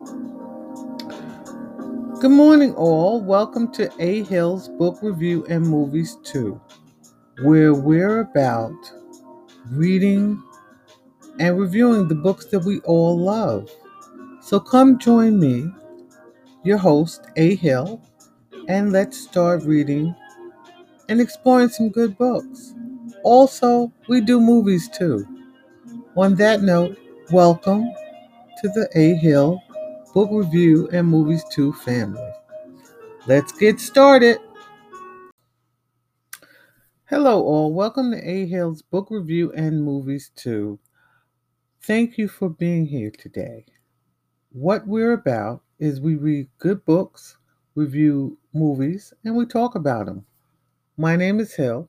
Good morning, all. Welcome to A Hill's Book Review and Movies Too, where we're about reading and reviewing the books that we all love. So come join me, your host, A Hill, and let's start reading and exploring some good books. Also, we do movies too. On that note, welcome to the A Hill Book Review and Movies Too family. Let's get started. Hello, all. Welcome to A Hill's Book Review and Movies Too. Thank you for being here today. What we're about is we read good books, review movies, and we talk about them. My name is Hill,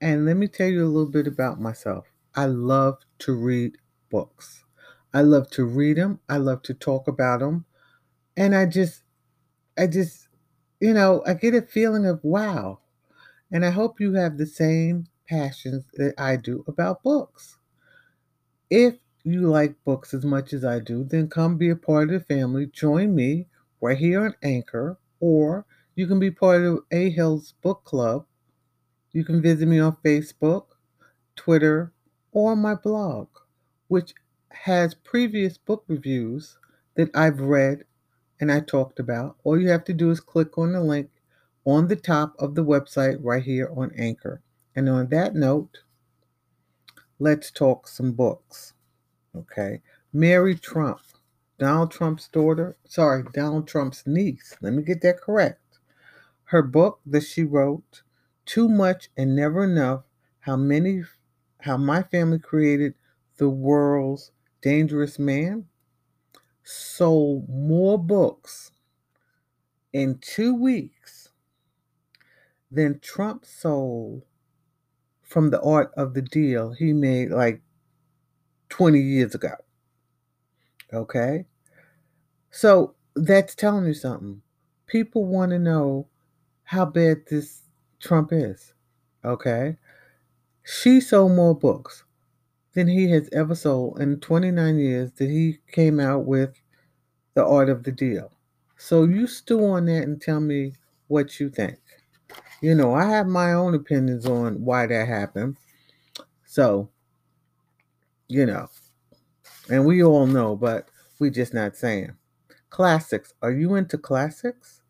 and let me tell you a little bit about myself. I love to read books. I love to read them. I love to talk about them. And I just, I just, you know, I get a feeling of wow. And I hope you have the same passions that I do about books. If you like books as much as I do, then come be a part of the family. Join me right here on Anchor, or you can be part of A Hill's Book Club. You can visit me on Facebook, Twitter, or my blog, which has previous book reviews that I've read and I talked about. All you have to do is click on the link on the top of the website right here on Anchor. And on that note, let's talk some books. Okay. Mary Trump, Donald Trump's daughter, sorry, Donald Trump's niece. Let me get that correct. Her book that she wrote, Too Much and Never Enough How Many How My Family Created the World's Dangerous Man, sold more books in two weeks than Trump sold from the art of the deal he made like 20 years ago. Okay? So that's telling you something. People want to know how bad this Trump is. Okay? She sold more books than he has ever sold in 29 years that he came out with the art of the deal. So you stew on that and tell me what you think. You know, I have my own opinions on why that happened. So, you know, and we all know, but we just not saying. Classics. Are you into classics?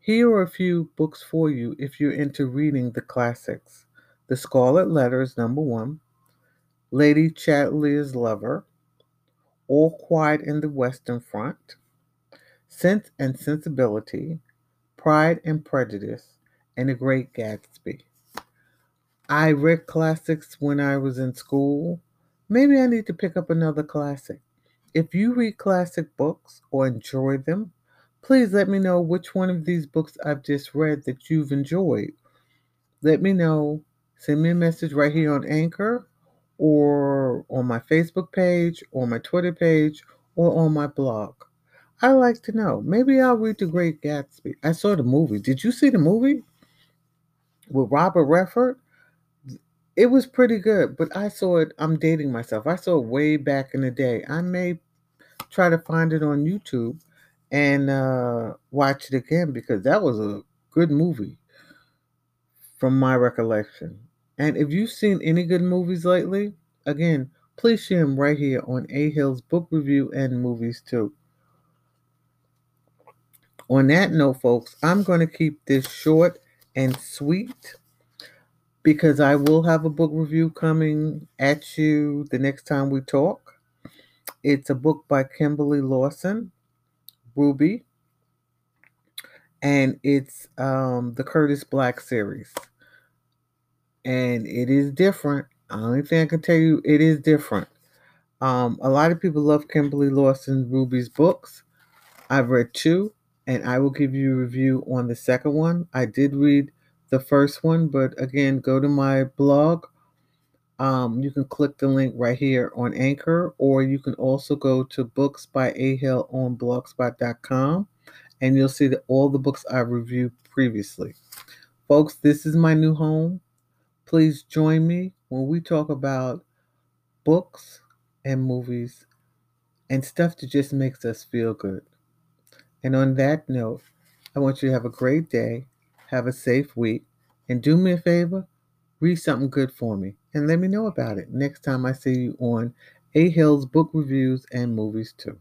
Here are a few books for you if you're into reading the classics. The Scarlet Letter is number one. Lady Chatterley's Lover. All Quiet in the Western Front. Sense and Sensibility. Pride and Prejudice. And The Great Gatsby. I read classics when I was in school. Maybe I need to pick up another classic. If you read classic books or enjoy them, please let me know which one of these books I've just read that you've enjoyed. Let me know. Send me a message right here on Anchor or on my Facebook page or my Twitter page or on my blog. I like to know. Maybe I'll read The Great Gatsby. I saw the movie. Did you see the movie with Robert Redford? It was pretty good, but I saw it. I'm dating myself. I saw it way back in the day. I may try to find it on YouTube and uh, watch it again because that was a good movie from my recollection. And if you've seen any good movies lately, again, please share them right here on A Hill's Book Review and Movies too. On that note, folks, I'm going to keep this short and sweet because I will have a book review coming at you the next time we talk. It's a book by Kimberly Lawson, Roby, and it's um, the Curtis Black series. And it is different. The only thing I can tell you, it is different. Um, a lot of people love Kimberly Lawson Roby's books. I've read two, and I will give you a review on the second one. I did read the first one, but again, go to my blog. Um, you can click the link right here on Anchor, or you can also go to Books by A on blogspot.com, and you'll see that all the books I reviewed previously. Folks, this is my new home. Please join me when we talk about books and movies and stuff that just makes us feel good. And on that note, I want you to have a great day, have a safe week, and do me a favor read something good for me and let me know about it next time I see you on A Hill's Book Reviews and Movies too.